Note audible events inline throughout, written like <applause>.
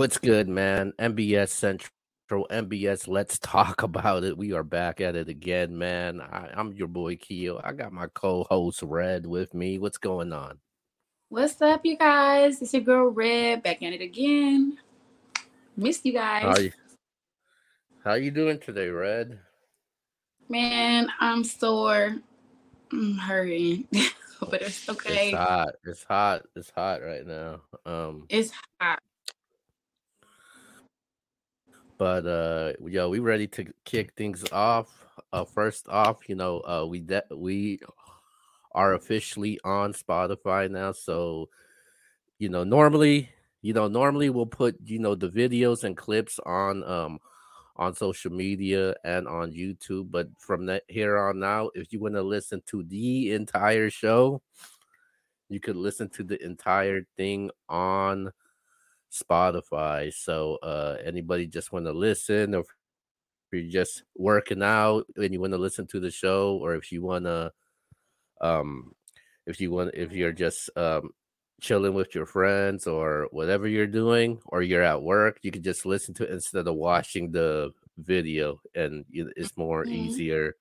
What's good, man? NBS Central, NBS. Let's talk <laughs> about it. We are back at it again, man. I, am your boy Keo. I got my co-host Red with me. What's going on? What's up, you guys? It's your girl Red back at it again. Missed you guys. How you, how you doing today, Red? Man, I'm sore. I'm hurting. <laughs> but it's okay. It's hot. It's hot. It's hot right now. Um it's hot. But uh yo, we ready to kick things off. Uh first off, you know, uh we de- we are officially on Spotify now. So, you know, normally, you know, normally we'll put, you know, the videos and clips on um on social media and on YouTube. But from that here on now if you want to listen to the entire show, you could listen to the entire thing on Spotify. So uh anybody just want to listen or if you're just working out and you want to listen to the show or if you want to um if you want if you're just um chilling with your friends or whatever you're doing, or you're at work, you can just listen to it instead of watching the video, and it's more mm-hmm. easier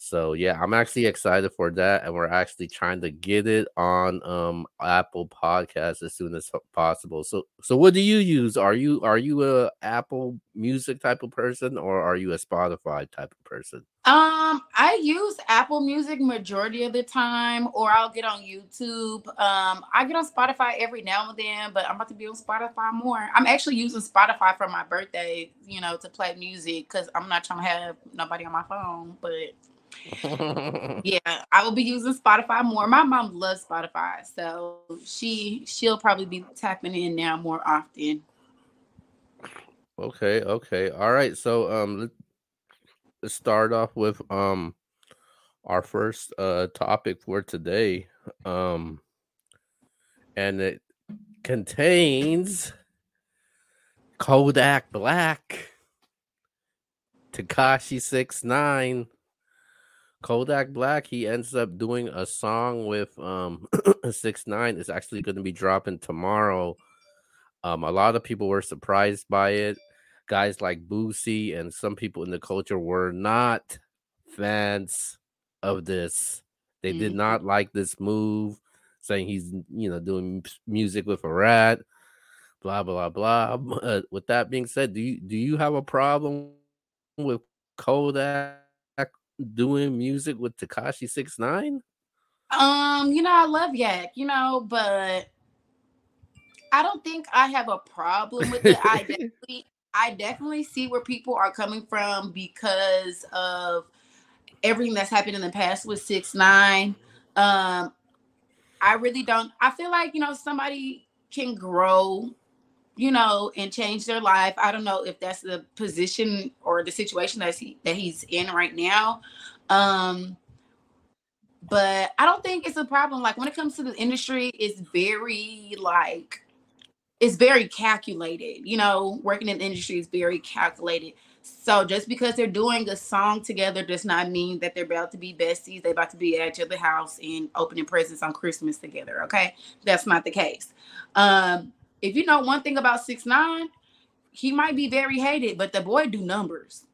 so yeah, I'm actually excited for that, and we're actually trying to get it on um Apple Podcasts as soon as possible. So so what do you use? Are you are you a Apple Music type of person, or are you a Spotify type of person? Um, I use Apple Music majority of the time, or I'll get on YouTube. Um, I get on Spotify every now and then, but I'm about to be on Spotify more. I'm actually using Spotify for my birthday, you know, to play music because I'm not trying to have nobody on my phone, but <laughs> yeah, I will be using Spotify more. My mom loves Spotify, so she she'll probably be tapping in now more often. Okay, okay. All right. So um let's start off with um our first uh topic for today. Um and it contains Kodak Black, Tekashi Six Nine, Kodak Black, he ends up doing a song with um <clears throat> six nine. It's actually going to be dropping tomorrow. Um, a lot of people were surprised by it. Guys like Boosie and some people in the culture were not fans of this. They mm-hmm. did not like this move, saying he's you know doing music with a rat. Blah blah blah. Uh, with that being said, do you do you have a problem with Kodak? Doing music with Tekashi Six Nine? Um, you know, I love Yak, you know, but I don't think I have a problem with it. I <laughs> definitely, I definitely see where people are coming from because of everything that's happened in the past with Six Nine. Um, I really don't. I feel like you know somebody can grow you know, and change their life. I don't know if that's the position or the situation that he that he's in right now. Um, but I don't think it's a problem. Like when it comes to the industry, it's very like it's very calculated. You know, working in the industry is very calculated. So just because they're doing a song together does not mean that they're about to be besties. They're about to be at each other's house and opening presents on Christmas together. Okay, that's not the case. Um, if you know one thing about six nine, he might be very hated, but the boy do numbers.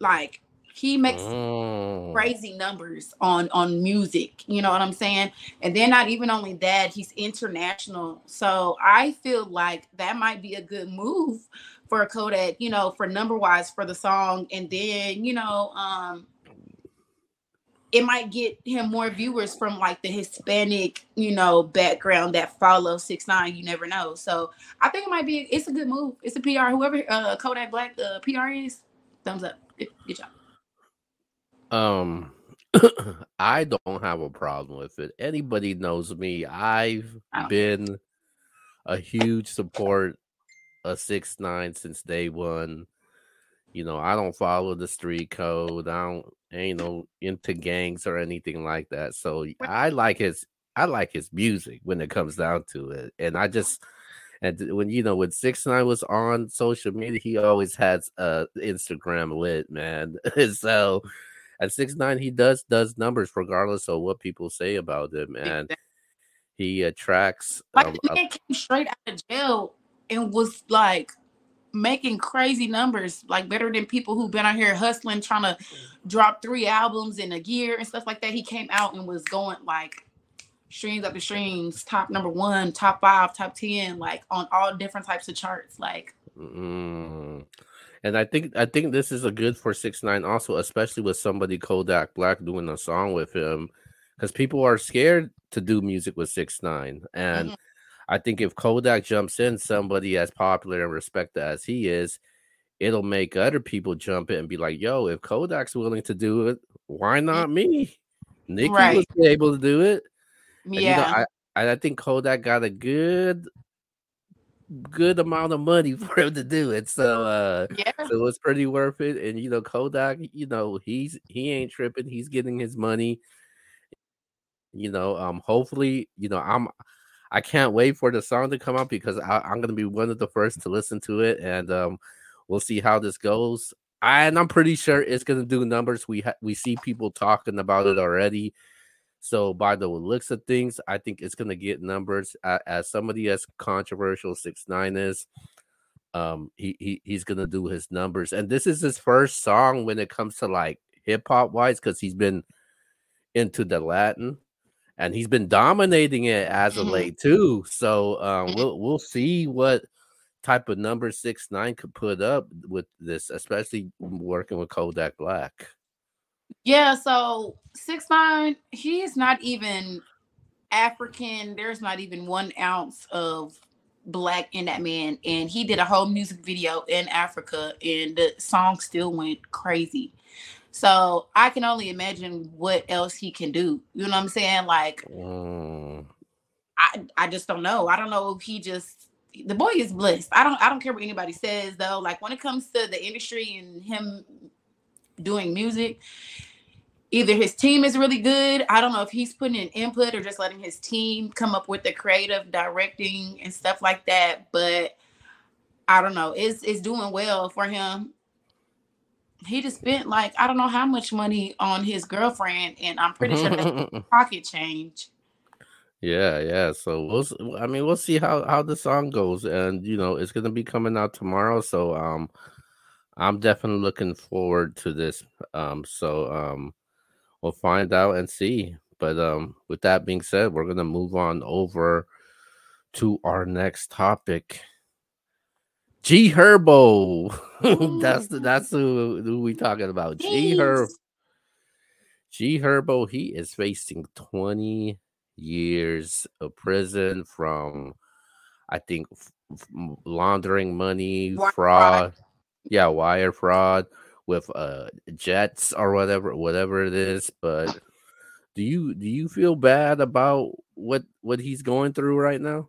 Like he makes oh. crazy numbers on on music. You know what I'm saying? And then not even only that, he's international. So I feel like that might be a good move for a Kodak. You know, for number wise for the song, and then you know, um, it might get him more viewers from like the Hispanic, you know, background that follow six nine. You never know. So I think it might be. It's a good move. It's a PR. Whoever uh, Kodak Black uh, PR is, thumbs up. Good, good job. Um, <coughs> I don't have a problem with it. Anybody knows me. I've been a huge support of six nine since day one. You know, I don't follow the street code. I don't ain't no into gangs or anything like that. So I like his I like his music when it comes down to it. And I just and when you know when six nine was on social media, he always has uh Instagram lit, man. <laughs> so at six nine he does does numbers regardless of what people say about him, and he attracts like um, man came straight out of jail and was like making crazy numbers, like better than people who've been out here hustling, trying to drop three albums in a year and stuff like that. He came out and was going like streams after streams, top number one, top five, top ten, like on all different types of charts. Like, mm. and I think I think this is a good for six nine also, especially with somebody Kodak Black doing a song with him, because people are scared to do music with six nine and. Mm-hmm I think if Kodak jumps in, somebody as popular and respected as he is, it'll make other people jump in and be like, "Yo, if Kodak's willing to do it, why not me?" Nicki right. was able to do it. Yeah, you know, I, I think Kodak got a good good amount of money <laughs> for him to do it. So uh yeah. so it's pretty worth it. And you know, Kodak, you know, he's he ain't tripping, he's getting his money. You know, um, hopefully, you know, I'm I can't wait for the song to come out because I, am to be one of the first to listen to it, and um, we'll see how this goes. I, and I'm pretty sure it's to do numbers. We ha- we see people talking about it already. So by the looks of things, I think it's to get numbers. As, as somebody as controversial six nine is, um, he, he he's to do his numbers. And this is his first song when it comes to like hip hop wise because he's been into the Latin and he's been dominating it as of mm-hmm. late too. So um, mm-hmm. we'll we'll see what type of number six nine could put up with this, especially working with Kodak Black. Yeah, so six nine, he's not even African. There's not even one ounce of black in that man, and he did a whole music video in Africa, and the song still went crazy. So I can only imagine what else he can do. You know what I'm saying? Like, mm. I I just don't know. I don't know if he just the boy is blessed. I don't I don't care what anybody says though. Like when it comes to the industry and him doing music, either his team is really good. I don't know if he's putting in input or just letting his team come up with the creative directing and stuff like that. But I don't know. It's it's doing well for him he just spent like I don't know how much money on his girlfriend, and I'm pretty sure that <laughs> pocket change. Yeah, yeah. So we'll. I mean, we'll see how how the song goes, and you know, it's gonna be coming out tomorrow. So um, I'm definitely looking forward to this. Um, so um, we'll find out and see. But um, with that being said, we're gonna move on over to our next topic. G Herbo. <laughs> that's the, that's who, who we talking about. G Herbo. G Herbo. He is facing 20 years of prison from, I think, f- laundering money, wire fraud. fraud. Yeah, wire fraud with uh jets or whatever, whatever it is. But do you do you feel bad about what what he's going through right now?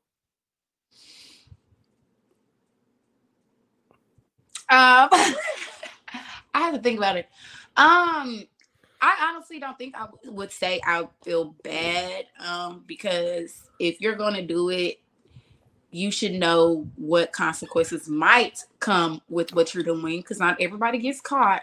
Um, <laughs> I have to think about it. Um, I honestly don't think I would say I feel bad. Um, because if you're gonna do it, you should know what consequences might come with what you're doing. Because not everybody gets caught.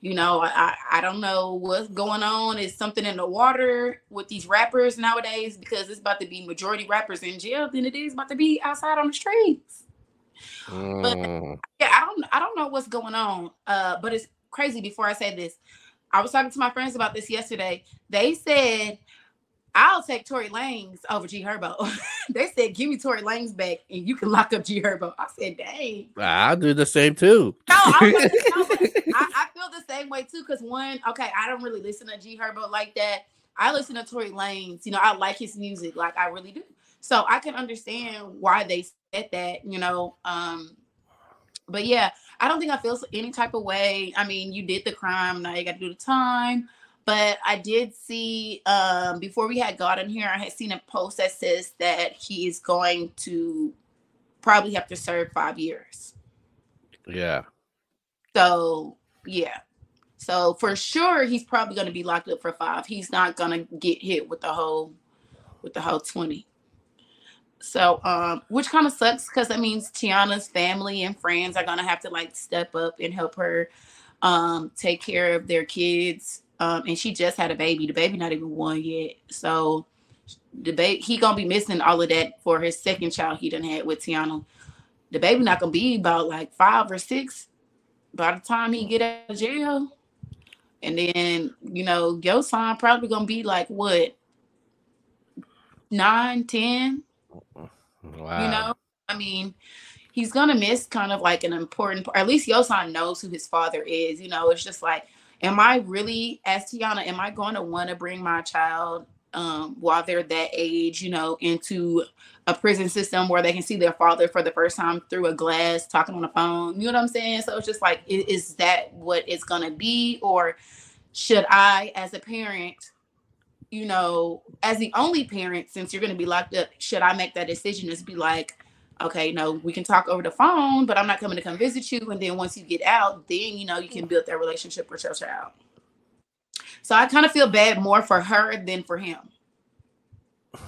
You know, I I don't know what's going on. Is something in the water with these rappers nowadays? Because it's about to be majority rappers in jail than it is about to be outside on the streets. Mm. But yeah, I don't I don't know what's going on. Uh, but it's crazy. Before I say this, I was talking to my friends about this yesterday. They said I'll take Tory Lanez over G Herbo. <laughs> they said, "Give me Tory Lanez back, and you can lock up G Herbo." I said, "Dang." I'll do the same too. No, I, <laughs> I, I feel the same way too. Because one, okay, I don't really listen to G Herbo like that. I listen to Tory Lanez. You know, I like his music, like I really do. So I can understand why they said that, you know. Um, but yeah, I don't think I feel any type of way. I mean, you did the crime, now you got to do the time. But I did see um, before we had gotten here, I had seen a post that says that he is going to probably have to serve five years. Yeah. So yeah. So for sure, he's probably going to be locked up for five. He's not going to get hit with the whole with the whole twenty. So, um, which kind of sucks because that means Tiana's family and friends are gonna have to like step up and help her um take care of their kids. Um, and she just had a baby. The baby not even one yet. So the baby he gonna be missing all of that for his second child he done had with Tiana. the baby not gonna be about like five or six by the time he get out of jail. And then, you know, your son probably gonna be like what nine, ten. Wow. You know, I mean, he's gonna miss kind of like an important part. At least Yosohn knows who his father is. You know, it's just like, am I really, as Tiana, am I going to want to bring my child um, while they're that age, you know, into a prison system where they can see their father for the first time through a glass, talking on the phone. You know what I'm saying? So it's just like, is that what it's gonna be, or should I, as a parent, you know, as the only parent, since you're gonna be locked up, should I make that decision? Just be like, okay, no, we can talk over the phone, but I'm not coming to come visit you. And then once you get out, then you know you can build that relationship with your child. So I kind of feel bad more for her than for him. <laughs>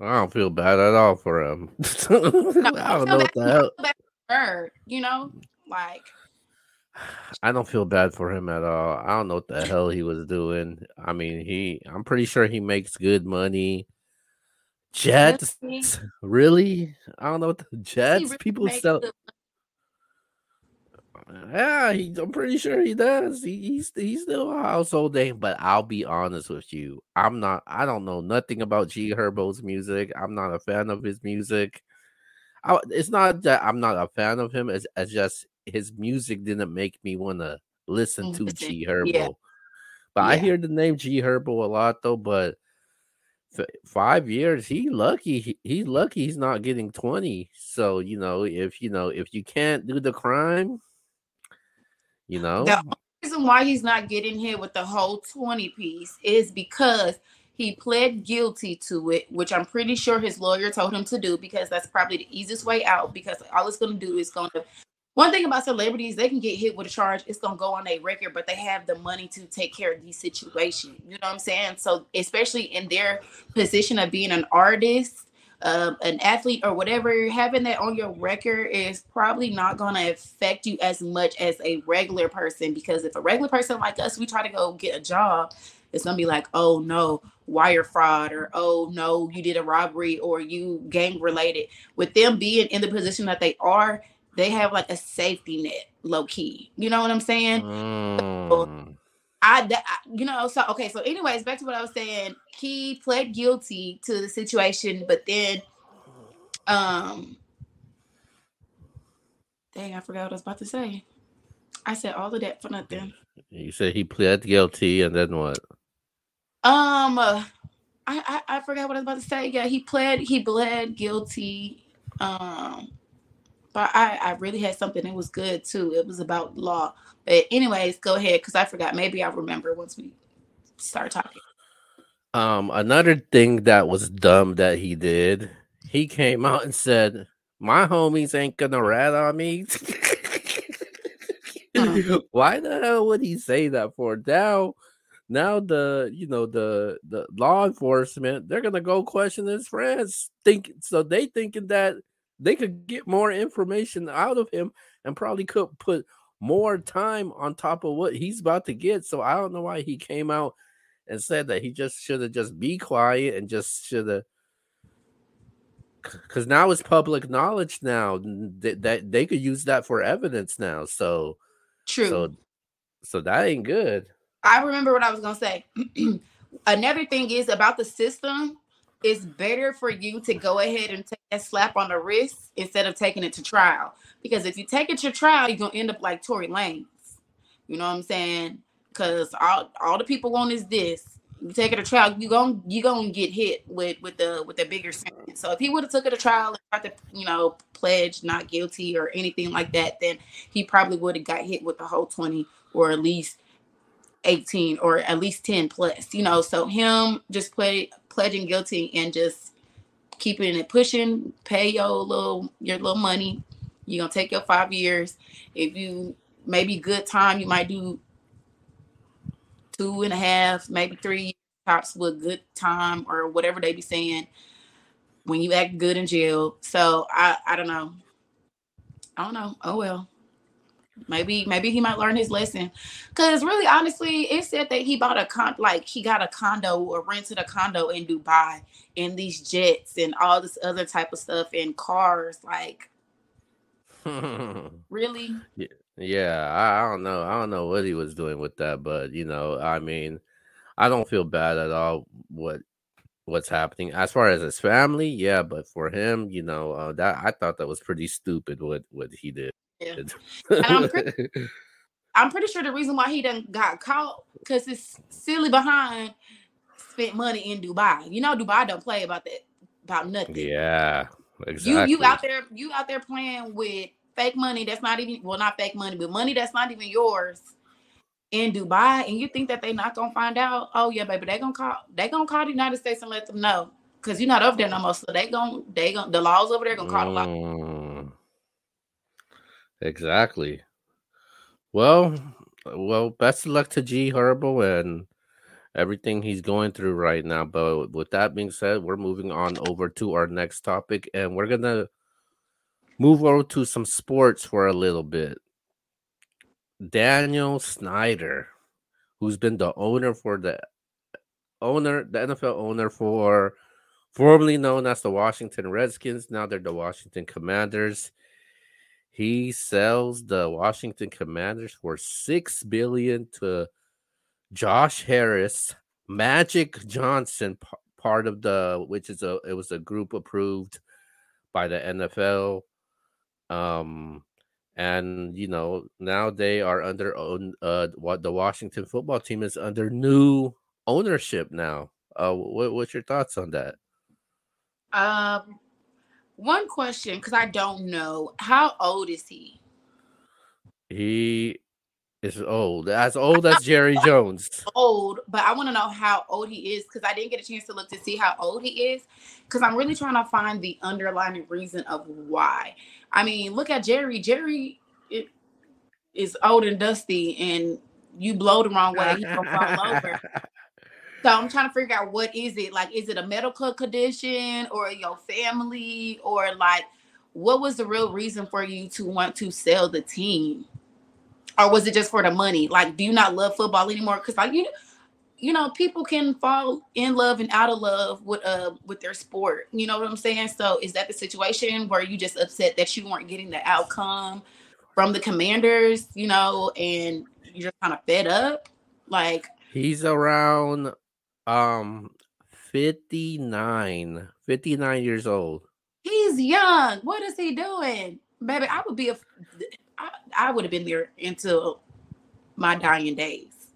I don't feel bad at all for him. <laughs> no, I don't know what the hell. Her, you know, like <sighs> I don't feel bad for him at all. I don't know what the hell he was doing. I mean, he I'm pretty sure he makes good money. Jets, <laughs> really? I don't know what the Jets really people sell. <sighs> Yeah, he, I'm pretty sure he does. He, he's he's still a household name, but I'll be honest with you. I'm not. I don't know nothing about G Herbo's music. I'm not a fan of his music. I, it's not that I'm not a fan of him. It's, it's just his music didn't make me want mm, to listen to G Herbo. Yeah. But yeah. I hear the name G Herbo a lot though. But five years he lucky he, he's lucky he's not getting 20 so you know if you know if you can't do the crime you know the reason why he's not getting hit with the whole 20 piece is because he pled guilty to it which i'm pretty sure his lawyer told him to do because that's probably the easiest way out because all it's going to do is going to one thing about celebrities, they can get hit with a charge. It's gonna go on a record, but they have the money to take care of these situations. You know what I'm saying? So especially in their position of being an artist, um, an athlete, or whatever, having that on your record is probably not gonna affect you as much as a regular person. Because if a regular person like us, we try to go get a job, it's gonna be like, oh no, wire fraud, or oh no, you did a robbery, or you gang related. With them being in the position that they are, they have like a safety net, low key. You know what I'm saying? Mm. So I, you know, so okay. So, anyways, back to what I was saying. He pled guilty to the situation, but then, um, dang, I forgot what I was about to say. I said all of that for nothing. You said he pled guilty, and then what? Um, uh, I, I I forgot what I was about to say. Yeah, he pled. He bled guilty. Um, but I, I really had something that was good too. It was about law. But anyways, go ahead because I forgot. Maybe I'll remember once we start talking. Um, another thing that was dumb that he did, he came out and said, My homies ain't gonna rat on me. <laughs> Why the hell would he say that for? Now now the you know the the law enforcement they're gonna go question his friends think so they thinking that they could get more information out of him and probably could put more time on top of what he's about to get. So I don't know why he came out and said that he just should have just be quiet and just should have because now it's public knowledge now that, that they could use that for evidence now. So true. So, so that ain't good. I remember what I was gonna say. <clears throat> Another thing is about the system it's better for you to go ahead and take that slap on the wrist instead of taking it to trial. Because if you take it to trial, you're gonna end up like Tory Lanez. You know what I'm saying? Because all, all the people want is this. You take it to trial, you going you gonna get hit with with the with the bigger sentence. So if he would have took it to trial and tried to, you know, pledge not guilty or anything like that, then he probably would have got hit with the whole 20 or at least 18 or at least 10 plus, you know. So him just play pledging guilty and just keeping it pushing, pay your little your little money. You're gonna take your five years. If you maybe good time, you might do two and a half, maybe three tops with good time or whatever they be saying when you act good in jail. So I I don't know. I don't know. Oh well. Maybe maybe he might learn his lesson. Cause really honestly, it said that he bought a con like he got a condo or rented a condo in Dubai and these jets and all this other type of stuff and cars. Like <laughs> really? Yeah, yeah. I, I don't know. I don't know what he was doing with that, but you know, I mean, I don't feel bad at all. What what's happening as far as his family, yeah, but for him, you know, uh, that I thought that was pretty stupid what what he did. Yeah. and I'm pretty, <laughs> I'm pretty sure the reason why he done got caught because it's silly behind spent money in Dubai. You know, Dubai don't play about that about nothing. Yeah, exactly. You you out there you out there playing with fake money that's not even well not fake money but money that's not even yours in Dubai and you think that they not gonna find out? Oh yeah, baby, they gonna call they gonna call the United States and let them know because you're not over there no more. So they gonna they gonna the laws over there gonna call mm. the law. Exactly. Well, well, best of luck to G Herbo and everything he's going through right now. But with that being said, we're moving on over to our next topic, and we're gonna move over to some sports for a little bit. Daniel Snyder, who's been the owner for the owner, the NFL owner for formerly known as the Washington Redskins. Now they're the Washington Commanders. He sells the Washington Commanders for six billion to Josh Harris, Magic Johnson, part of the which is a it was a group approved by the NFL. Um, and you know now they are under own uh what the Washington football team is under new ownership now. Uh, what, what's your thoughts on that? Um, one question because I don't know how old is he. He is old, as old as Jerry Jones. Old, but I want to know how old he is because I didn't get a chance to look to see how old he is because I'm really trying to find the underlying reason of why. I mean, look at Jerry. Jerry it, is old and dusty, and you blow the wrong way, he will fall over. <laughs> So I'm trying to figure out what is it like? Is it a medical condition or your family or like what was the real reason for you to want to sell the team? Or was it just for the money? Like, do you not love football anymore? Because like you you know, people can fall in love and out of love with uh with their sport. You know what I'm saying? So is that the situation where you just upset that you weren't getting the outcome from the commanders, you know, and you're just kind of fed up? Like he's around um 59, 59 years old. He's young. What is he doing? Baby, I would be a I, I would have been there until my dying days.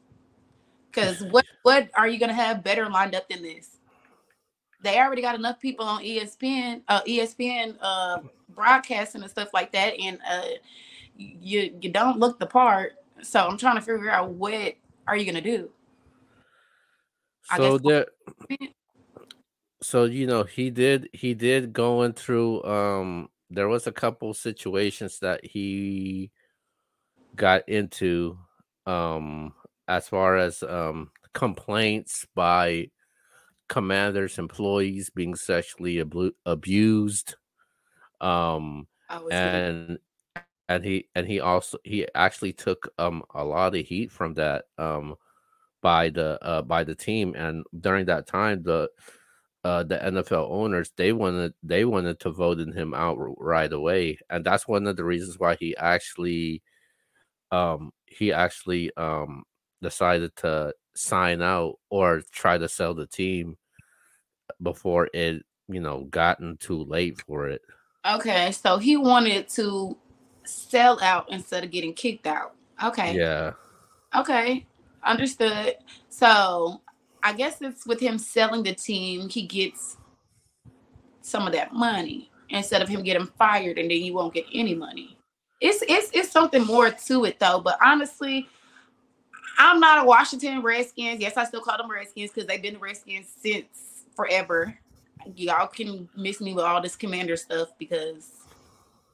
Because <sighs> what what are you gonna have better lined up than this? They already got enough people on ESPN, uh, ESPN uh, broadcasting and stuff like that, and uh, you you don't look the part. So I'm trying to figure out what are you gonna do. So that so you know he did he did going through um there was a couple situations that he got into um as far as um, complaints by commanders employees being sexually ab- abused um and and he and he also he actually took um a lot of heat from that um by the uh by the team and during that time the uh the NFL owners they wanted they wanted to vote in him out right away and that's one of the reasons why he actually um he actually um decided to sign out or try to sell the team before it, you know, gotten too late for it. Okay, so he wanted to sell out instead of getting kicked out. Okay. Yeah. Okay. Understood. So I guess it's with him selling the team, he gets some of that money instead of him getting fired and then you won't get any money. It's it's it's something more to it though. But honestly, I'm not a Washington Redskins. Yes, I still call them Redskins because they've been Redskins since forever. Y'all can miss me with all this commander stuff because,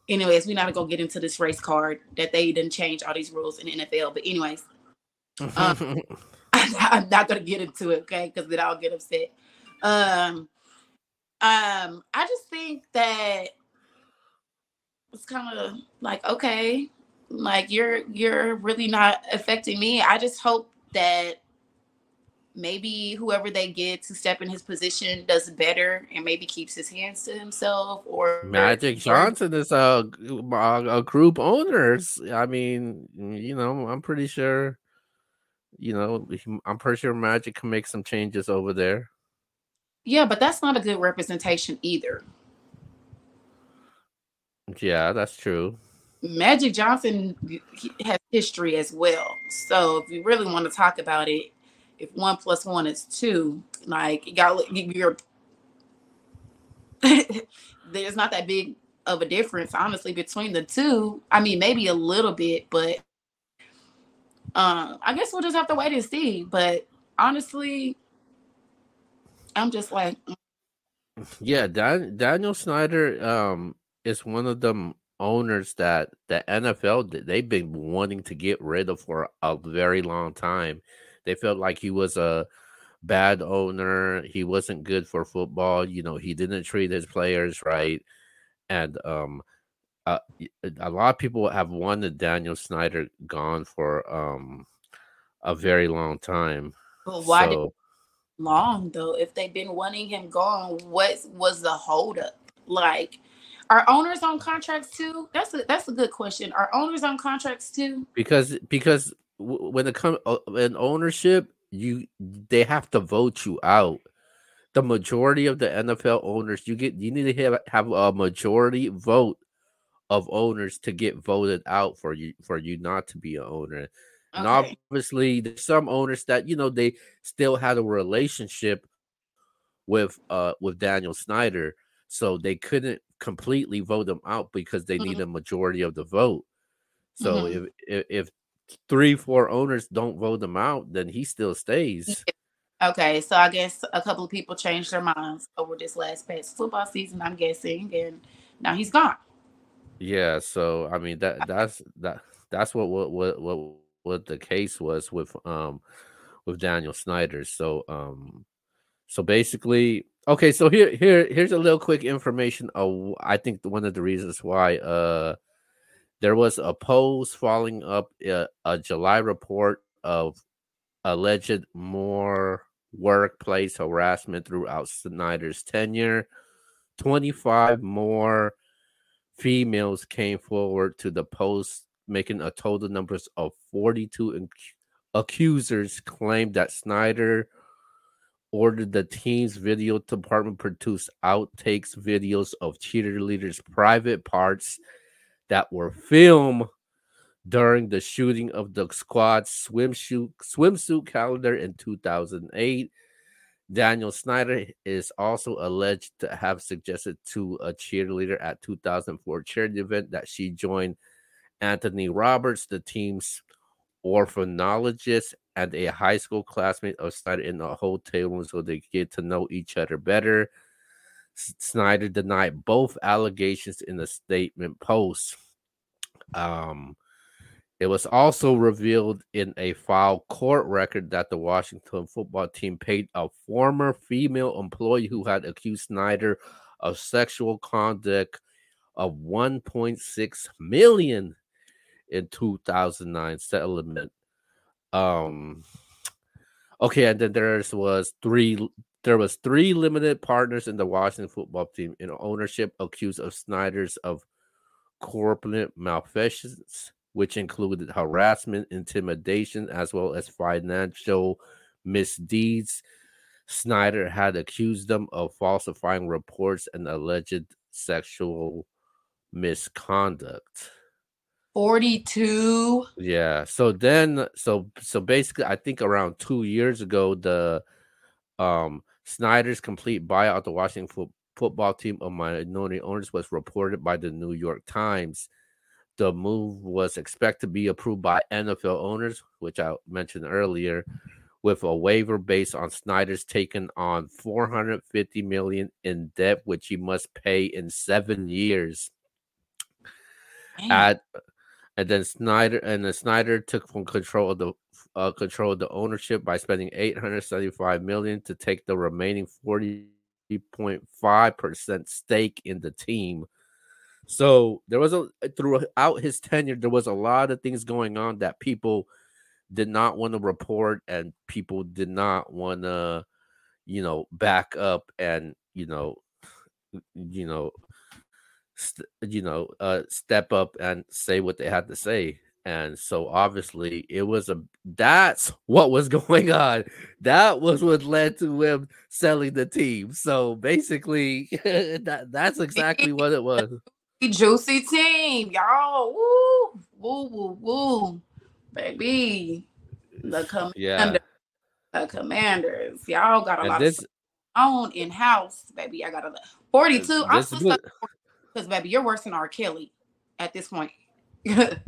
anyways, we're not gonna get into this race card that they didn't change all these rules in the NFL. But anyways, um, <laughs> <laughs> I'm not gonna get into it, okay? Because then I'll get upset. Um, um, I just think that it's kind of like okay, like you're you're really not affecting me. I just hope that maybe whoever they get to step in his position does better and maybe keeps his hands to himself or Magic Johnson is a, a group owners. I mean, you know, I'm pretty sure, you know, I'm pretty sure Magic can make some changes over there. Yeah, but that's not a good representation either. Yeah, that's true. Magic Johnson has history as well. So if you really want to talk about it, if one plus one is two, like you got you're <laughs> there's not that big of a difference, honestly, between the two. I mean, maybe a little bit, but uh, I guess we'll just have to wait and see. But honestly, I'm just like, mm. yeah, Dan- Daniel Snyder um, is one of them owners that the NFL they've been wanting to get rid of for a very long time. They felt like he was a bad owner. He wasn't good for football. You know, he didn't treat his players right, and um, uh, a lot of people have wanted Daniel Snyder gone for um a very long time. But why so, did long though? If they've been wanting him gone, what was the holdup? Like are owners on contracts too? That's a that's a good question. Are owners on contracts too? Because because when it comes uh, in ownership, you they have to vote you out. The majority of the NFL owners, you get you need to have have a majority vote of owners to get voted out for you for you not to be an owner. Okay. And obviously, there's some owners that you know they still had a relationship with uh with Daniel Snyder, so they couldn't completely vote them out because they mm-hmm. need a majority of the vote. So mm-hmm. if, if, if three four owners don't vote them out, then he still stays. Okay, so I guess a couple of people changed their minds over this last past football season. I'm guessing, and now he's gone. Yeah, so I mean that that's that that's what what what what, what the case was with um with Daniel Snyder. So um so basically Okay, so here here here's a little quick information. Of, I think one of the reasons why uh there was a post following up a, uh, a July report of alleged more workplace harassment throughout Snyder's tenure. 25 more females came forward to the post, making a total numbers of 42 accusers claimed that Snyder ordered the team's video department produce outtakes videos of cheerleaders' private parts that were filmed during the shooting of the squad's swimsuit swimsuit calendar in 2008. Daniel Snyder is also alleged to have suggested to a cheerleader at 2004 charity event that she join Anthony Roberts, the team's orphanologist, and a high school classmate of Snyder in a hotel room so they get to know each other better. Snyder denied both allegations in a statement post. Um, it was also revealed in a file court record that the Washington football team paid a former female employee who had accused Snyder of sexual conduct of 1.6 million in 2009 settlement. Um okay and then there was three there was three limited partners in the washington football team in ownership accused of snyder's of corporate malfeasance which included harassment intimidation as well as financial misdeeds. Snyder had accused them of falsifying reports and alleged sexual misconduct. 42 yeah so then so so basically i think around two years ago the um snyder's complete buyout of the washington fo- football team of minority owners was reported by the new york times the move was expected to be approved by nfl owners which i mentioned earlier with a waiver based on snyder's taken on 450 million in debt which he must pay in seven years at and then Snyder and then Snyder took from control of the uh, control of the ownership by spending 875 million to take the remaining 40.5 percent stake in the team. So there was a throughout his tenure, there was a lot of things going on that people did not want to report and people did not want to you know back up and you know you know st- you know uh step up and say what they had to say. And so obviously it was a that's <laughs> what was going on. That was what led to him selling the team. So basically <laughs> that that's <laughs> exactly what it was juicy team y'all. Woo woo woo woo. Baby the commander yeah. the commanders. Y'all got a and lot this, of own in house baby. I got a 42 i'm still because baby you're worse than r. Kelly at this point. <laughs>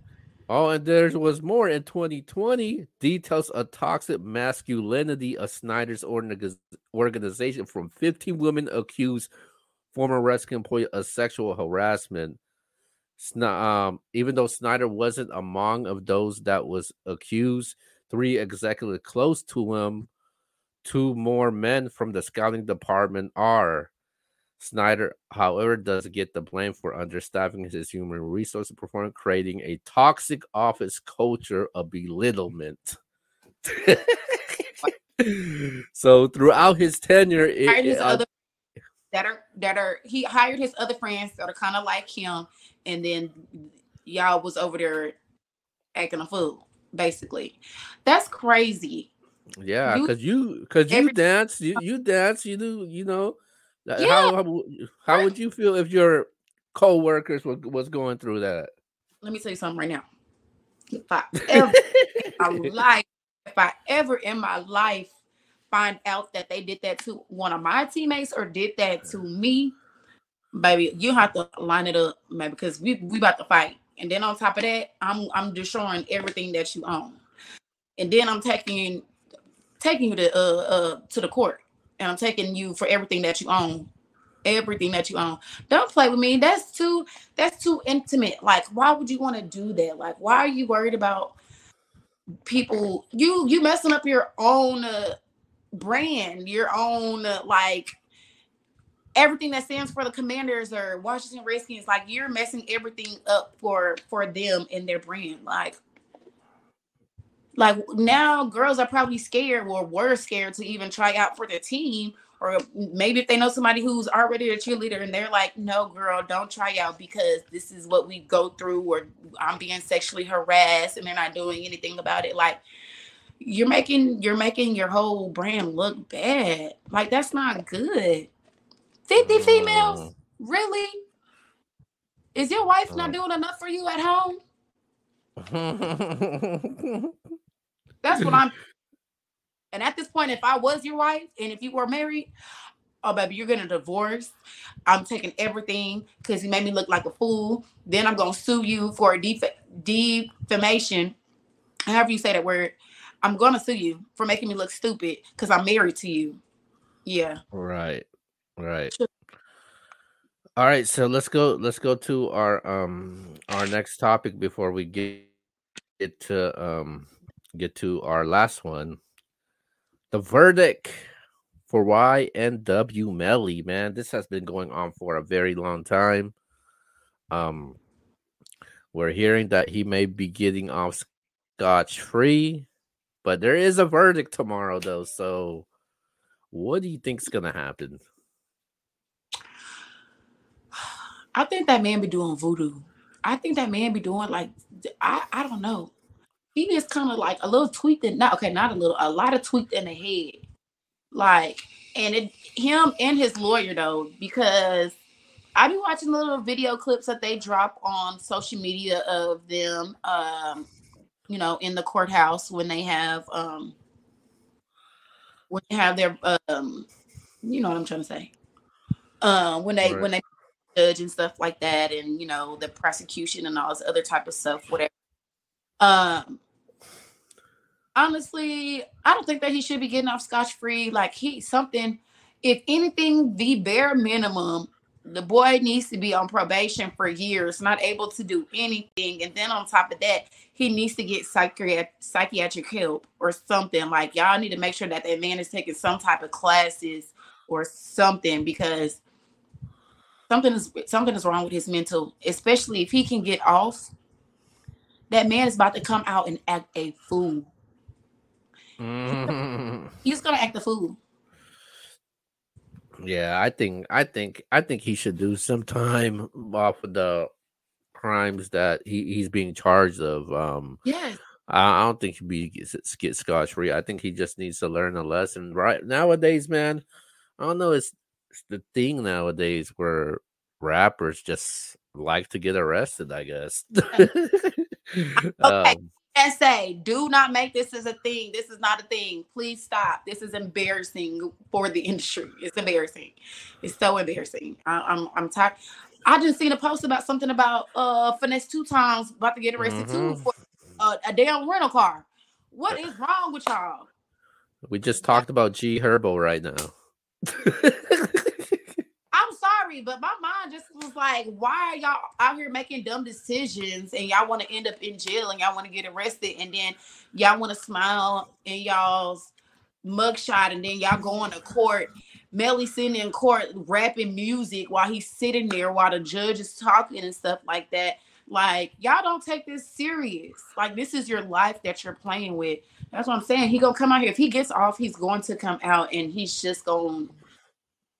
Oh, and there was more in 2020. Details of toxic masculinity of Snyder's organization from 15 women accused former rescue employee of sexual harassment. Um, even though Snyder wasn't among of those that was accused, three executives close to him, two more men from the scouting department are. Snyder, however, does get the blame for understaffing his human resources performance, creating a toxic office culture of belittlement. <laughs> so throughout his tenure, it, his uh, other, that are that are he hired his other friends that are kind of like him, and then y'all was over there acting a fool, basically. That's crazy. Yeah, because you because you, you dance, you uh-huh. you dance, you do, you know uh, yeah. How, how, how would you feel if your co-workers were, was going through that? Let me tell you something right now. If I <laughs> ever in my life, if I ever in my life find out that they did that to one of my teammates or did that to me, baby, you have to line it up, man, because we we about to fight. And then on top of that, I'm I'm destroying everything that you own. And then I'm taking taking you to uh uh to the court and I'm taking you for everything that you own. Everything that you own. Don't play with me. That's too that's too intimate. Like, why would you want to do that? Like, why are you worried about people you you messing up your own uh, brand, your own uh, like everything that stands for the commanders or Washington Redskins, like you're messing everything up for for them and their brand. Like like now girls are probably scared or were scared to even try out for the team or maybe if they know somebody who's already a cheerleader and they're like no girl don't try out because this is what we go through or i'm being sexually harassed and they're not doing anything about it like you're making you're making your whole brand look bad like that's not good 50 females mm. really is your wife not mm. doing enough for you at home That's what I'm. <laughs> And at this point, if I was your wife and if you were married, oh baby, you're gonna divorce. I'm taking everything because you made me look like a fool. Then I'm gonna sue you for a def- defamation, however you say that word. I'm gonna sue you for making me look stupid because I'm married to you. Yeah. Right. Right. All right, so let's go. Let's go to our um our next topic before we get get to um get to our last one. The verdict for YNW Melly, man. This has been going on for a very long time. Um, we're hearing that he may be getting off scotch free, but there is a verdict tomorrow, though. So, what do you think's gonna happen? I think that man be doing voodoo. I think that man be doing like I I don't know he is kind of like a little tweaked in not okay, not a little, a lot of tweaked in the head. Like, and it him and his lawyer though, because I be watching little video clips that they drop on social media of them um, you know, in the courthouse when they have um when they have their um you know what I'm trying to say. Uh, when they right. when they judge and stuff like that and you know the prosecution and all this other type of stuff whatever um, honestly, I don't think that he should be getting off scotch free. Like he something, if anything, the bare minimum, the boy needs to be on probation for years, not able to do anything. And then on top of that, he needs to get psychiatric psychiatric help or something. Like y'all need to make sure that that man is taking some type of classes or something because something is something is wrong with his mental, especially if he can get off that man is about to come out and act a fool. Mm-hmm. He's gonna act a fool. Yeah, I think I think I think he should do some time <laughs> off of the crimes that he, he's being charged of. Um yes. I, I don't think he'd be get, get scotch free. I think he just needs to learn a lesson. Right nowadays, man, I don't know. It's, it's the thing nowadays where rappers just like to get arrested. I guess. <laughs> okay. Um, and say, do not make this as a thing. This is not a thing. Please stop. This is embarrassing for the industry. It's embarrassing. It's so embarrassing. I, am I'm, I'm tired. I just seen a post about something about uh Finesse2Tymes about to get arrested mm-hmm. too for uh, a damn rental car. What is wrong with y'all? We just talked about G Herbo right now. <laughs> sorry, but my mind just was like, why are y'all out here making dumb decisions and y'all want to end up in jail and y'all want to get arrested and then y'all want to smile in y'all's mugshot and then y'all going to court. Melly sitting in court rapping music while he's sitting there while the judge is talking and stuff like that. Like y'all don't take this serious. Like this is your life that you're playing with. That's what I'm saying. He gonna come out here. If he gets off, he's going to come out and he's just going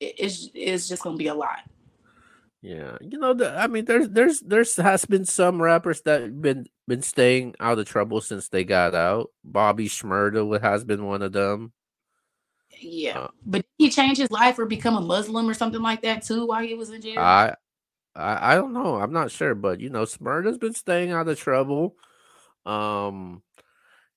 it's it's just gonna be a lot. Yeah, you know, the, I mean, there's there's there's has been some rappers that been been staying out of trouble since they got out. Bobby Shmurda has been one of them. Yeah, uh, but he changed his life or become a Muslim or something like that too while he was in jail. I, I, I don't know. I'm not sure, but you know, Shmurda's been staying out of trouble. Um,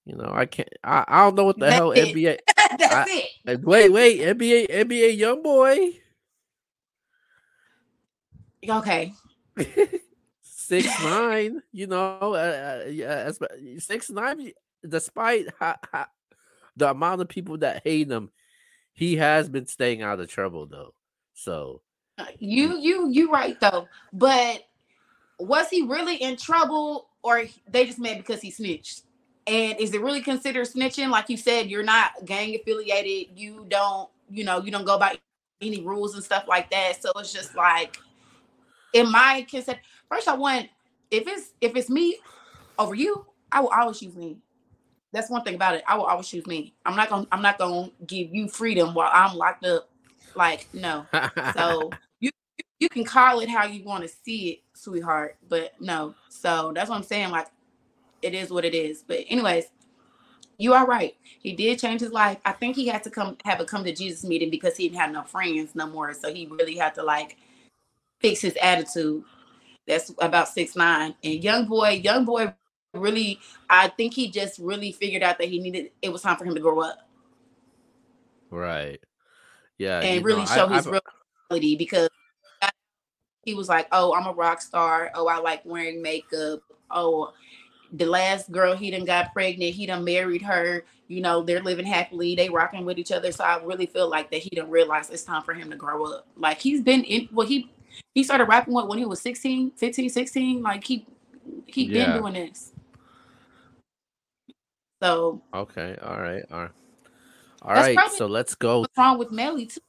you know, I can't. I, I don't know what the hell it. NBA. <laughs> That's I, it. Wait, wait, NBA, NBA YoungBoy. Okay. <laughs> six nine. You know, uh, uh, 6ix9ine. Despite the amount of people that hate him, he has been staying out of trouble though. So uh, you, you, you right though. But was he really in trouble, or they just mad because he snitched? And is it really considered snitching? Like you said, you're not gang affiliated. You don't, you know, you don't go by any rules and stuff like that. So it's just like, in my consent. First, I want if it's if it's me over you, I will always choose me. That's one thing about it. I will always choose me. I'm not gonna I'm not gonna give you freedom while I'm locked up. Like no. so <laughs> you you can call it how you want to see it, sweetheart. But no. So that's what I'm saying. Like it is what it is. But anyways, you are right. He did change his life. I think he had to come have a come to Jesus meeting because he didn't have no friends no more. So he really had to like fix his attitude. That's about 6ix9ine. And YoungBoy, young boy really, I think he just really figured out that he needed it was time for him to grow up. Right. Yeah. And really know, show I, his real reality because he was like, Oh, I'm a rock star. Oh, I like wearing makeup. Oh, the last girl he done got pregnant, he done married her. You know, they're living happily, they rocking with each other. So I really feel like that he didn't realize it's time for him to grow up. Like he's been in well, he he started rapping what when he was 16, 15, 16. Like he he yeah. been doing this. So okay, all right, all right, all right. So let's go. What's wrong with Melly too?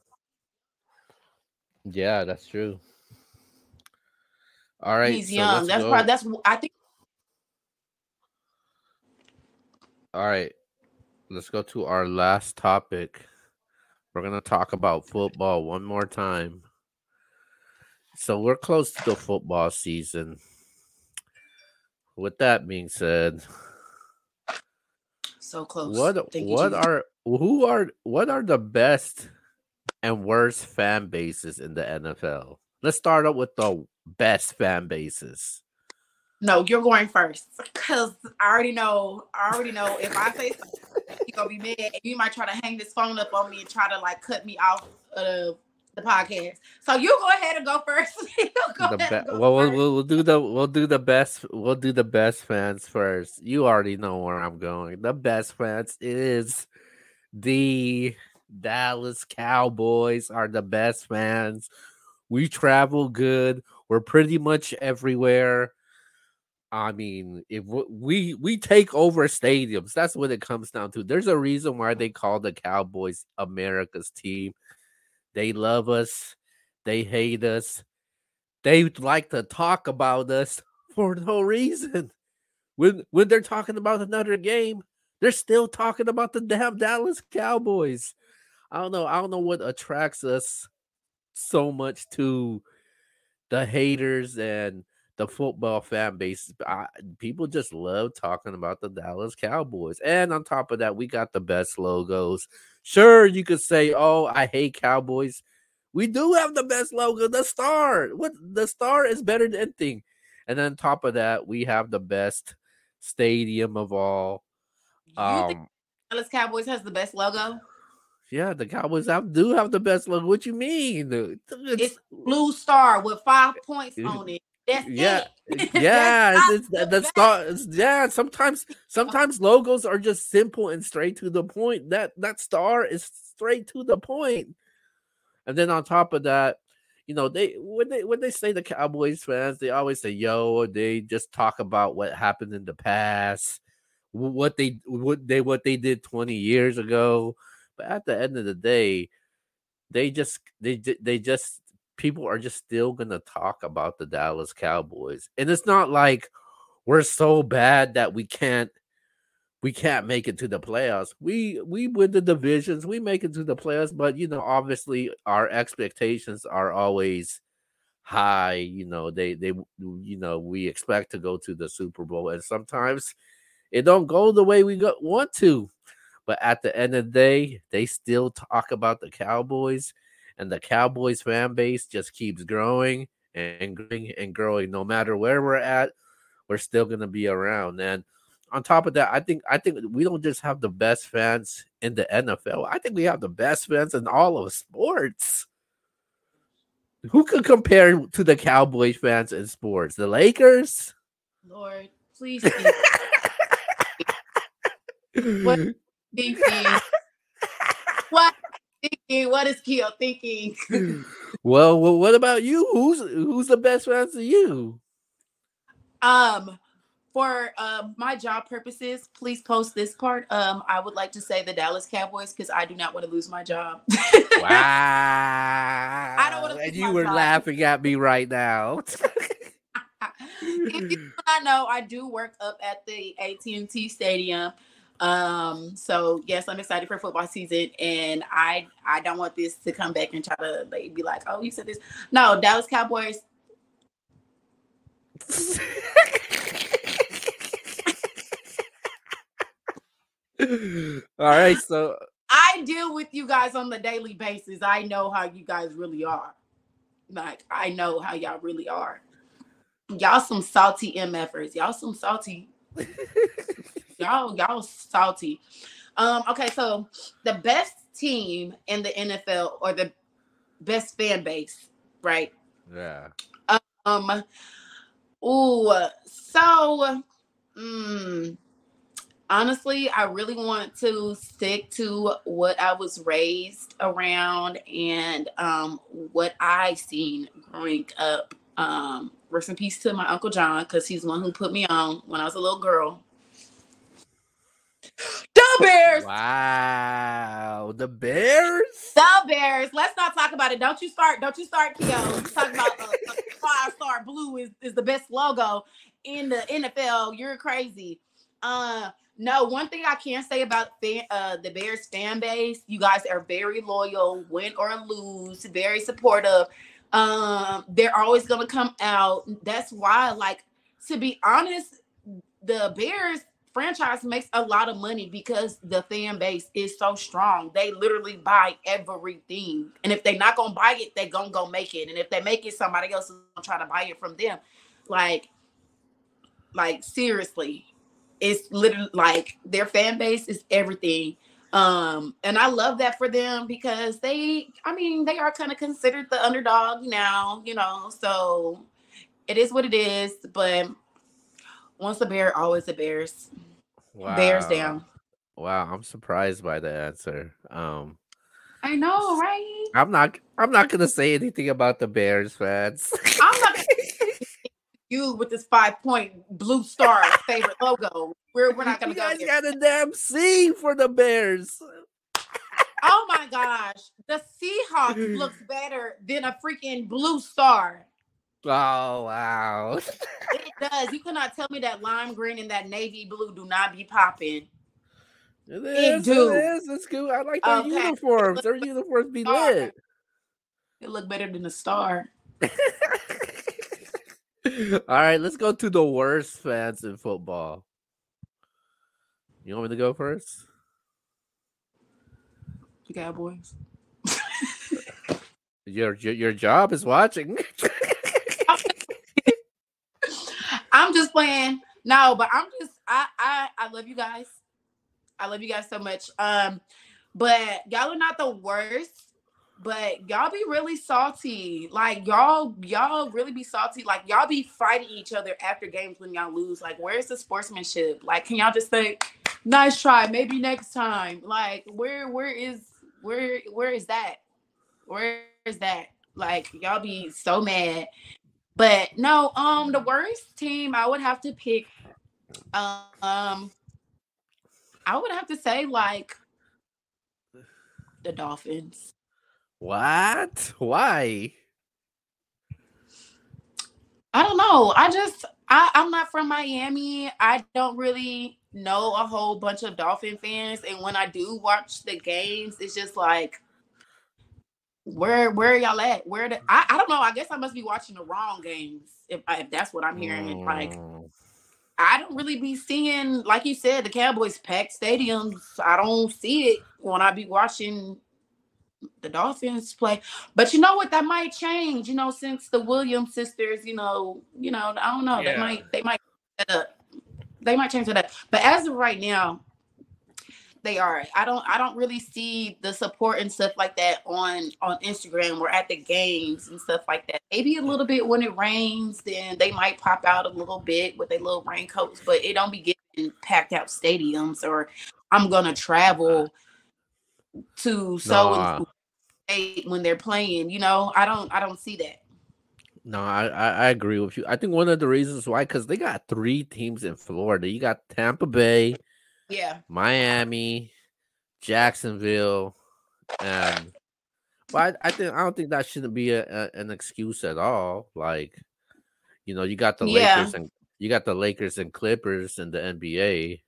Yeah, that's true. All right, he's so young. That's go. probably that's I think All right, let's go to our last topic. We're gonna talk about football one more time. So we're close to the football season. With that being said, so close. What Thank what are who are what are the best and worst fan bases in the NFL? Let's start up with the best fan bases. No, you're going first because I already know. I already know if I say something, you're gonna be mad. You might try to hang this phone up on me and try to like cut me off of the podcast. So you go ahead and go first. <laughs> go be- go well, we we'll, we'll do the we'll do the best. We'll do the best fans first. You already know where I'm going. The best fans is the Dallas Cowboys are the best fans. We travel good. We're pretty much everywhere. I mean, if we we take over stadiums, that's what it comes down to. There's a reason why they call the Cowboys America's team. They love us, they hate us, they like to talk about us <laughs> for no reason. When when they're talking about another game, They're still talking about the damn Dallas Cowboys. I don't know. I don't know what attracts us so much to the haters and the football fan base. I, people just love talking about the Dallas Cowboys. And on top of that, we got the best logos. Sure, you could say, "Oh, I hate Cowboys." We do have the best logo, the star. What the star is better than anything. And then on top of that, we have the best stadium of all. Um, Dallas Cowboys has the best logo. Yeah, the Cowboys have, do have the best logo. What you mean? It's, it's blue star with five points on it. That's yeah, it. <laughs> yeah, it's, it's the star. yeah, sometimes sometimes logos are just simple and straight to the point. That that star is straight to the point. And then on top of that, you know, they when they when they say the Cowboys fans, they always say, "Yo," they just talk about what happened in the past, what they what they what they did twenty years ago. But at the end of the day, they just they they just people are just still gonna talk about the Dallas Cowboys, and it's not like we're so bad that we can't we can't make it to the playoffs. We we win the divisions, we make it to the playoffs, but you know, obviously our expectations are always high. You know, they they you know we expect to go to the Super Bowl, and sometimes it don't go the way we go, want to. But at the end of the day, they still talk about the Cowboys, and the Cowboys fan base just keeps growing and growing and growing. No matter where we're at, we're still gonna be around. And on top of that, I think I think we don't just have the best fans in the NFL. I think we have the best fans in all of sports. Who could compare to the Cowboys fans in sports? The Lakers? Lord, please. <laughs> what thinking? what thinking? What is Keo thinking? <laughs> well, well, what about you? Who's who's the best fans to you? Um, for uh, my job purposes, please post this part. Um, I would like to say the Dallas Cowboys because I do not want to lose my job. wow! <laughs> I don't want to. And you were job. laughing at me right now. <laughs> if you I know, I do work up at the AT and T Stadium. Um, so yes, I'm excited for football season, and I I don't want this to come back and try to like, be like, oh, you said this. No, Dallas Cowboys. All right, so I deal with you guys on the daily basis. I know how you guys really are. Like I know how y'all really are. Y'all some salty MFers. Y'all some salty. <laughs> y'all y'all salty. Um okay, so the best team in the NFL or the best fan base, right? Yeah. Um ooh, so mm, honestly, I really want to stick to what I was raised around and um, what I seen growing up. Um, rest in peace to my uncle John, because he's the one who put me on when I was a little girl. The Bears. Wow, the Bears. The Bears. Let's not talk about it. Don't you start. Don't you start, Keo. Talk about uh, five star blue is, is the best logo in the NFL. You're crazy. Uh, no, one thing I can say about fan, uh, the Bears fan base, you guys are very loyal, win or lose, very supportive. Um, they're always gonna come out. That's why, like, to be honest, the Bears franchise makes a lot of money because the fan base is so strong. They literally buy everything. And if they're not gonna buy it, they're gonna go make it. And if they make it, somebody else is gonna try to buy it from them. Like, like seriously it's literally like their fan base is everything. Um, and I love that for them because they, I mean, they are kind of considered the underdog now, you know. So it is what it is. But once a bear, always a bears. Wow. Bears down. Wow, I'm surprised by the answer. Um I know, right? I'm not I'm not gonna say anything about the Bears fans. I'm not <laughs> <laughs> you with this five point blue star <laughs> favorite logo. We're we're not gonna you go. guys got a damn C for the Bears. oh my gosh, the Seahawks looks better than a freaking blue star. Oh wow, <laughs> it does. You cannot tell me that lime green and that navy blue do not be popping. It is. It, do. it is. It's cool. I like their okay. uniforms. Their uniforms be lit. It look better than a star. <laughs> All right, let's go to the worst fans in football. You want me to go first? The Cowboys. <laughs> your, your your job is watching. I'm just playing. No, but I'm just I I I love you guys. I love you guys so much. Um, but y'all are not the worst but y'all be really salty. Like y'all, y'all really be salty. Like y'all be fighting each other after games when y'all lose. Like, where's the sportsmanship? Like, can y'all just say, nice try, maybe next time? Like, where where is where where is that? Where is that? Like, y'all be so mad. But no, um, the worst team I would have to pick, um, I would have to say like the Dolphins. What? Why? I don't know. I just I, I'm not from Miami. I don't really know a whole bunch of Dolphin fans. And when I do watch the games, it's just like where where are y'all at? Where the I, I don't know. I guess I must be watching the wrong games if, if that's what I'm hearing. Mm. Like I don't really be seeing, like you said, the Cowboys packed stadiums. I don't see it when I be watching the Dolphins play. But you know what? That might change. You know, since the Williams sisters, you know, you know, I don't know. Yeah. They might they might they might change that up. But as of right now, they are. I don't I don't really see the support and stuff like that on on Instagram or at the games and stuff like that. Maybe a little bit when it rains, then they might pop out a little bit with their little raincoats, but it don't be getting packed out stadiums or I'm gonna travel to so no, when they're playing. You know, I don't I don't see that. No, I, I agree with you. I think one of the reasons why, because they got three teams in Florida. You got Tampa Bay, yeah, Miami, Jacksonville, and but I, I think I don't think that shouldn't be a, a, an excuse at all. Like, you know, you got the yeah. Lakers and you got the Lakers and Clippers in the NBA.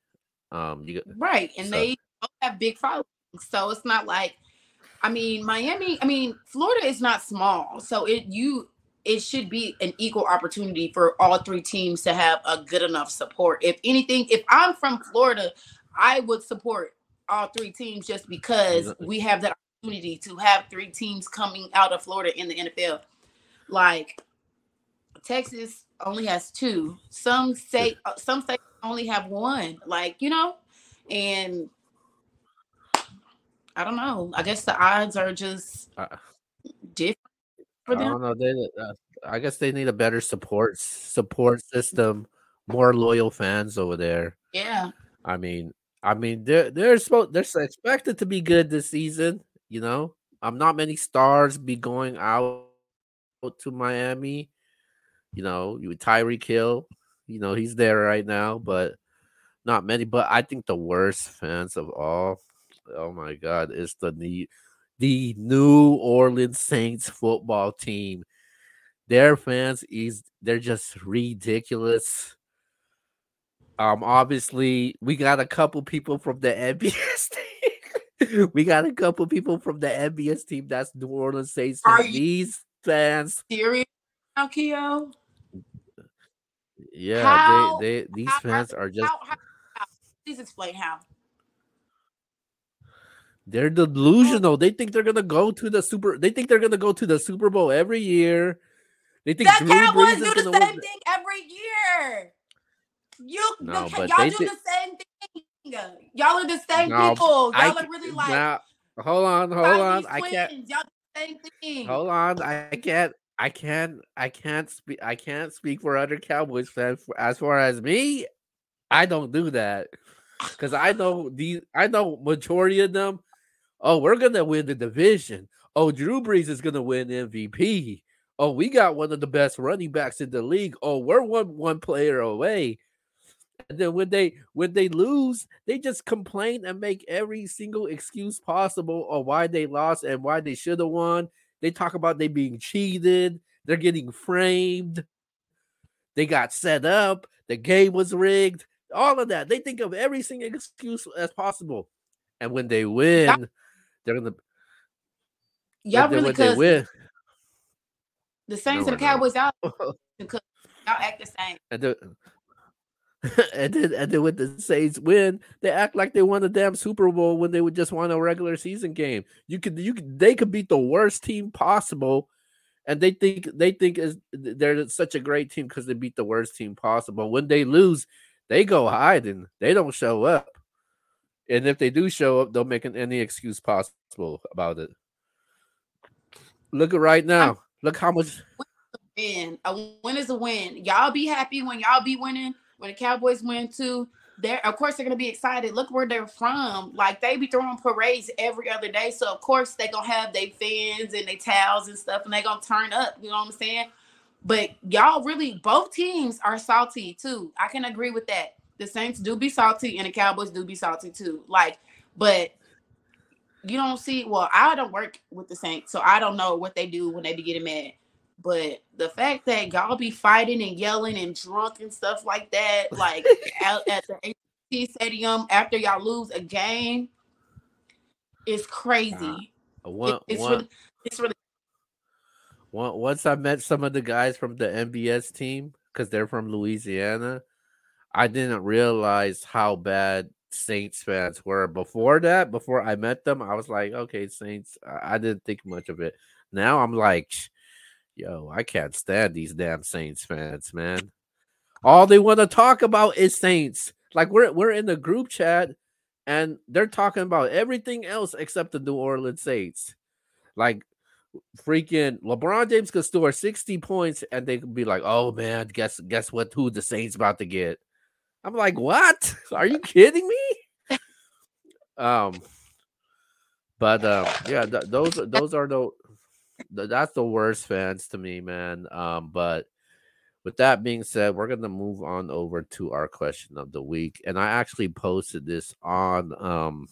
Um, you got, right, and so. they have big followings. So it's not like, I mean, Miami, I mean, Florida is not small. So it, you, it should be an equal opportunity for all three teams to have a good enough support. If anything, if I'm from Florida, I would support all three teams just because we have that opportunity to have three teams coming out of Florida in the NFL. Like Texas only has two. Some say uh, some states only have one. Like you know, and I don't know. I guess the odds are just uh, different for them. I don't know. They, uh, I guess they need a better support support system, more loyal fans over there. Yeah. I mean, I mean, they're they're supposed they're expected to be good this season. You know, I'm not many stars be going out to Miami. You know, you Tyreek Hill. You know, he's there right now, but not many. But I think the worst fans of all oh my god, it's the the, the New Orleans Saints football team. Their fans is they're just ridiculous. Um, obviously, we got a couple people from the <laughs> NBS team. we got a couple people from the NBS team. That's New Orleans Saints. Are these fans serious now, Keo? Yeah, how, they, they these how, fans are just. How, please explain how. They're delusional. They think they're gonna go to the super. They think they're gonna go to the Super Bowl every year. They think the Drew Cowboys Brees do the same win. thing every year. You, no, the, y'all do th- the same thing. Y'all are the same no, people. Y'all I, are really like. Now, hold on, hold on. I can't. Y'all the same thing. Hold on, I can't. I can't. I can't speak. I can't speak for other Cowboys fans. As far as me, I don't do that because I know these. I know majority of them Oh, we're gonna win the division. Oh, Drew Brees is gonna win MVP. Oh, we got one of the best running backs in the league. Oh, we're one one player away. And then when they when they lose, they just complain and make every single excuse possible on why they lost and why they should have won. They talk about they being cheated, they're getting framed, they got set up, the game was rigged. all of that. They think of every single excuse as possible. And when they win, they're gonna y'all really because win. The Saints no, and the Cowboys out <laughs> because y'all act the same. And the, <laughs> and then and then when the Saints win, they act like they won the damn Super Bowl when they would just won a regular season game. You could you could they could beat the worst team possible, and they think they think is they're such a great team because they beat the worst team possible. When they lose, they go hiding. They don't show up, and if they do show up, they'll make an, any excuse possible about it. Look at right now. Look how much. Win. A win is a win. Y'all be happy when y'all be winning when the Cowboys win too, they're of course they're gonna be excited. Look where they're from. Like they be throwing parades every other day. So of course they gonna have their fans and their towels and stuff, and they gonna turn up. You know what I'm saying? But y'all really both teams are salty too. I can agree with that. The Saints do be salty and the Cowboys do be salty too. Like, but you don't see well, I don't work with the Saints, so I don't know what they do when they be getting mad. But the fact that y'all be fighting and yelling and drunk and stuff like that, <laughs> like out at the AT Stadium after y'all lose a game, is crazy. Uh, one, it, it's one, really, it's really. Once I met some of the guys from the NBS team because they're from Louisiana, I didn't realize how bad Saints fans were. Before that, before I met them, I was like, okay, Saints. I didn't think much of it. Now I'm like, yo, I can't stand these damn Saints fans, man. All they want to talk about is Saints. Like we're we're in the group chat and they're talking about everything else except the New Orleans Saints. Like freaking LeBron James could score 60 points and they could be like, "Oh man, guess guess what who the Saints about to get." I'm like, "What? <laughs> Are you kidding me?" um but um yeah, th- those those are the that's the worst fans to me, man. Um, but with that being said, we're gonna move on over to our question of the week, and I actually posted this on um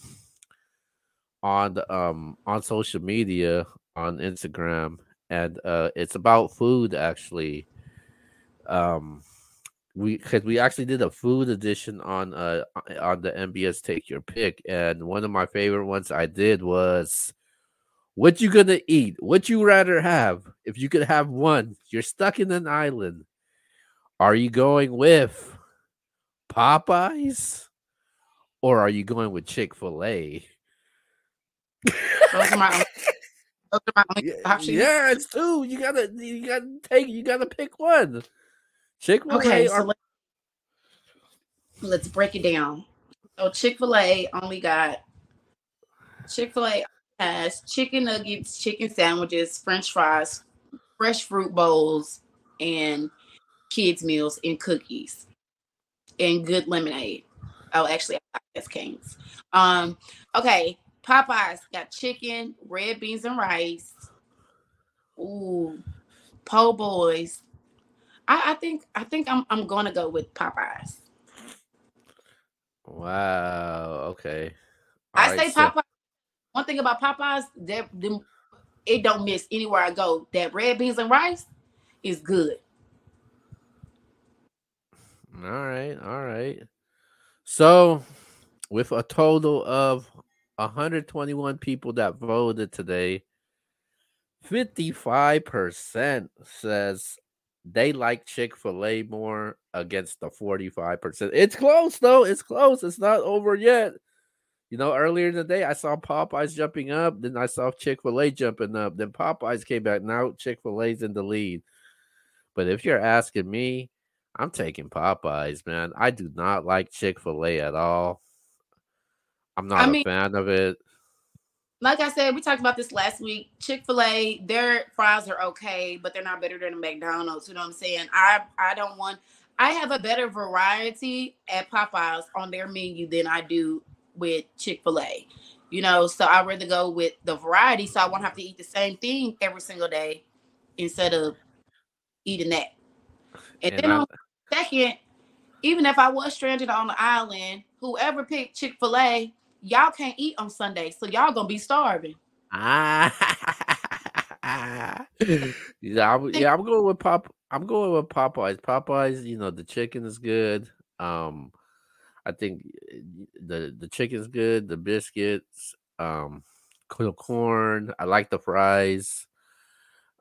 on um on social media on Instagram, and uh, it's about food actually. Um, we because we actually did a food edition on uh on the NBS Take Your Pick, and one of my favorite ones I did was what you gonna eat? What you rather have? If you could have one, you're stuck in an island. Are you going with Popeyes or are you going with Chick Fil A? Those are my, <laughs> those are my options. Yeah, it's two. You gotta, you gotta take, you gotta pick one. Chick Fil A. Okay, so let's, let's break it down. So Chick Fil A only got Chick Fil A has chicken nuggets, chicken sandwiches, french fries, fresh fruit bowls, and kids' meals and cookies and good lemonade. Oh, actually, that's Kings. Um, okay, Popeyes got chicken, red beans and rice. Ooh, po' boys. I, I think I think I'm I'm gonna go with Popeyes. Wow. Okay. All I right, say so- Popeyes one thing about Popeyes, that them, it don't miss anywhere I go. That red beans and rice is good. All right, all right. So, with a total of 121 people that voted today, 55% says they like Chick fil A more against the 45%. It's close, though. It's close. It's not over yet. You know, earlier in the day, I saw Popeyes jumping up. Then I saw Chick fil A jumping up. Then Popeyes came back. Now Chick fil A's in the lead. But if you're asking me, I'm taking Popeyes, man. I do not like Chick fil A at all. I'm not I a mean, fan of it. Like I said, we talked about this last week. Chick fil A, their fries are okay, but they're not better than McDonald's. You know what I'm saying? I, I don't want. I have a better variety at Popeyes on their menu than I do with Chick fil A. You know, so I'd rather go with the variety so I won't have to eat the same thing every single day instead of eating that. And, and then on second, even if I was stranded on the island, whoever picked Chick fil A, y'all can't eat on Sunday. So y'all gonna be starving. Ah, <laughs> yeah, I'm, yeah, I'm going with Pop. I'm going with Popeyes. Popeyes, you know, the chicken is good. Um, I think eh, the the chicken's good, the biscuits, um, corn. I like the fries.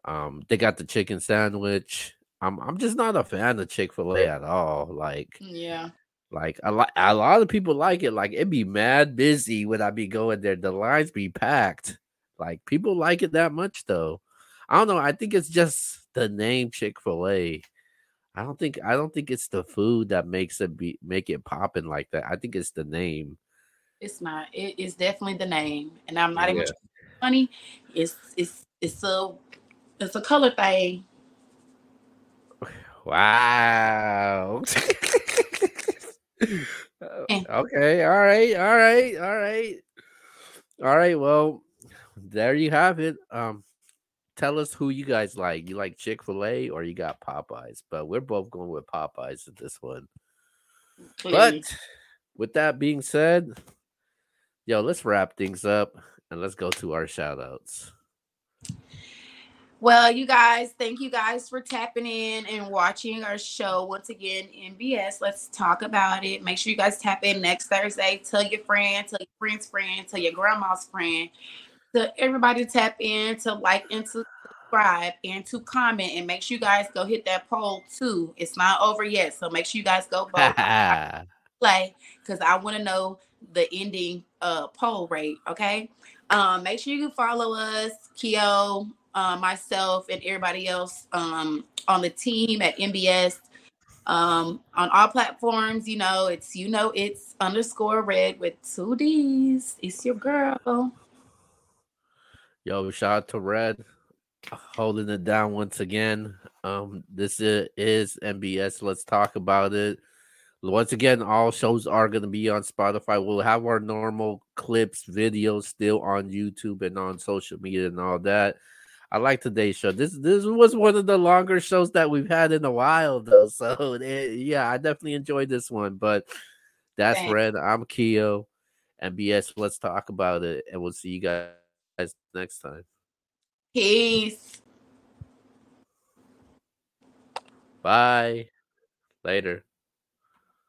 Um, they got the chicken sandwich. I'm I'm just not a fan of Chick Fil A at all. Like, yeah, like a lot a lot of people like it. Like it'd be mad busy when I be going there. The lines be packed. Like people like it that much though. I don't know. I think it's just the name Chick Fil A. I don't think I don't think it's the food that makes it be make it popping like that. I think it's the name. It's not. It is definitely the name, and I'm not yeah. even funny. It's it's it's a it's a color thing. <laughs> Wow. <laughs> <laughs> okay. All right. All right. All right. All right. Well, there you have it. Um, tell us who you guys like. You like Chick Fil A or you got Popeyes? But we're both going with Popeyes in this one. Please. But with that being said, yo, let's wrap things up and let's go to our shout outs. Well, you guys, thank you guys for tapping in and watching our show once again. NBS. let's talk about it. Make sure you guys tap in next Thursday. Tell your friend, tell your friend's friend, tell your grandma's friend, to everybody tap in to like and to subscribe and to comment and make sure you guys go hit that poll too. It's not over yet, so make sure you guys go vote. <laughs> play because I want to know the ending uh poll rate. Okay. Um, make sure you follow us, Keo, uh, myself, and everybody else um, on the team at NBS um, on all platforms. You know, it's you know it's underscore red with two D's. It's your girl. Yo, shout out to Redd holding it down once again. Um, this is, is NBS. Let's talk about it. Once again, all shows are going to be on Spotify. We'll have our normal clips, videos still on YouTube and on social media and all that. I like today's show. This this was one of the longer shows that we've had in a while, though. <laughs> So it, eh, yeah, I definitely enjoyed this one. But that's Thanks. Redd. I'm Keo. NBS. Let's talk about it, and we'll see you guys next time. Peace. Bye. Later.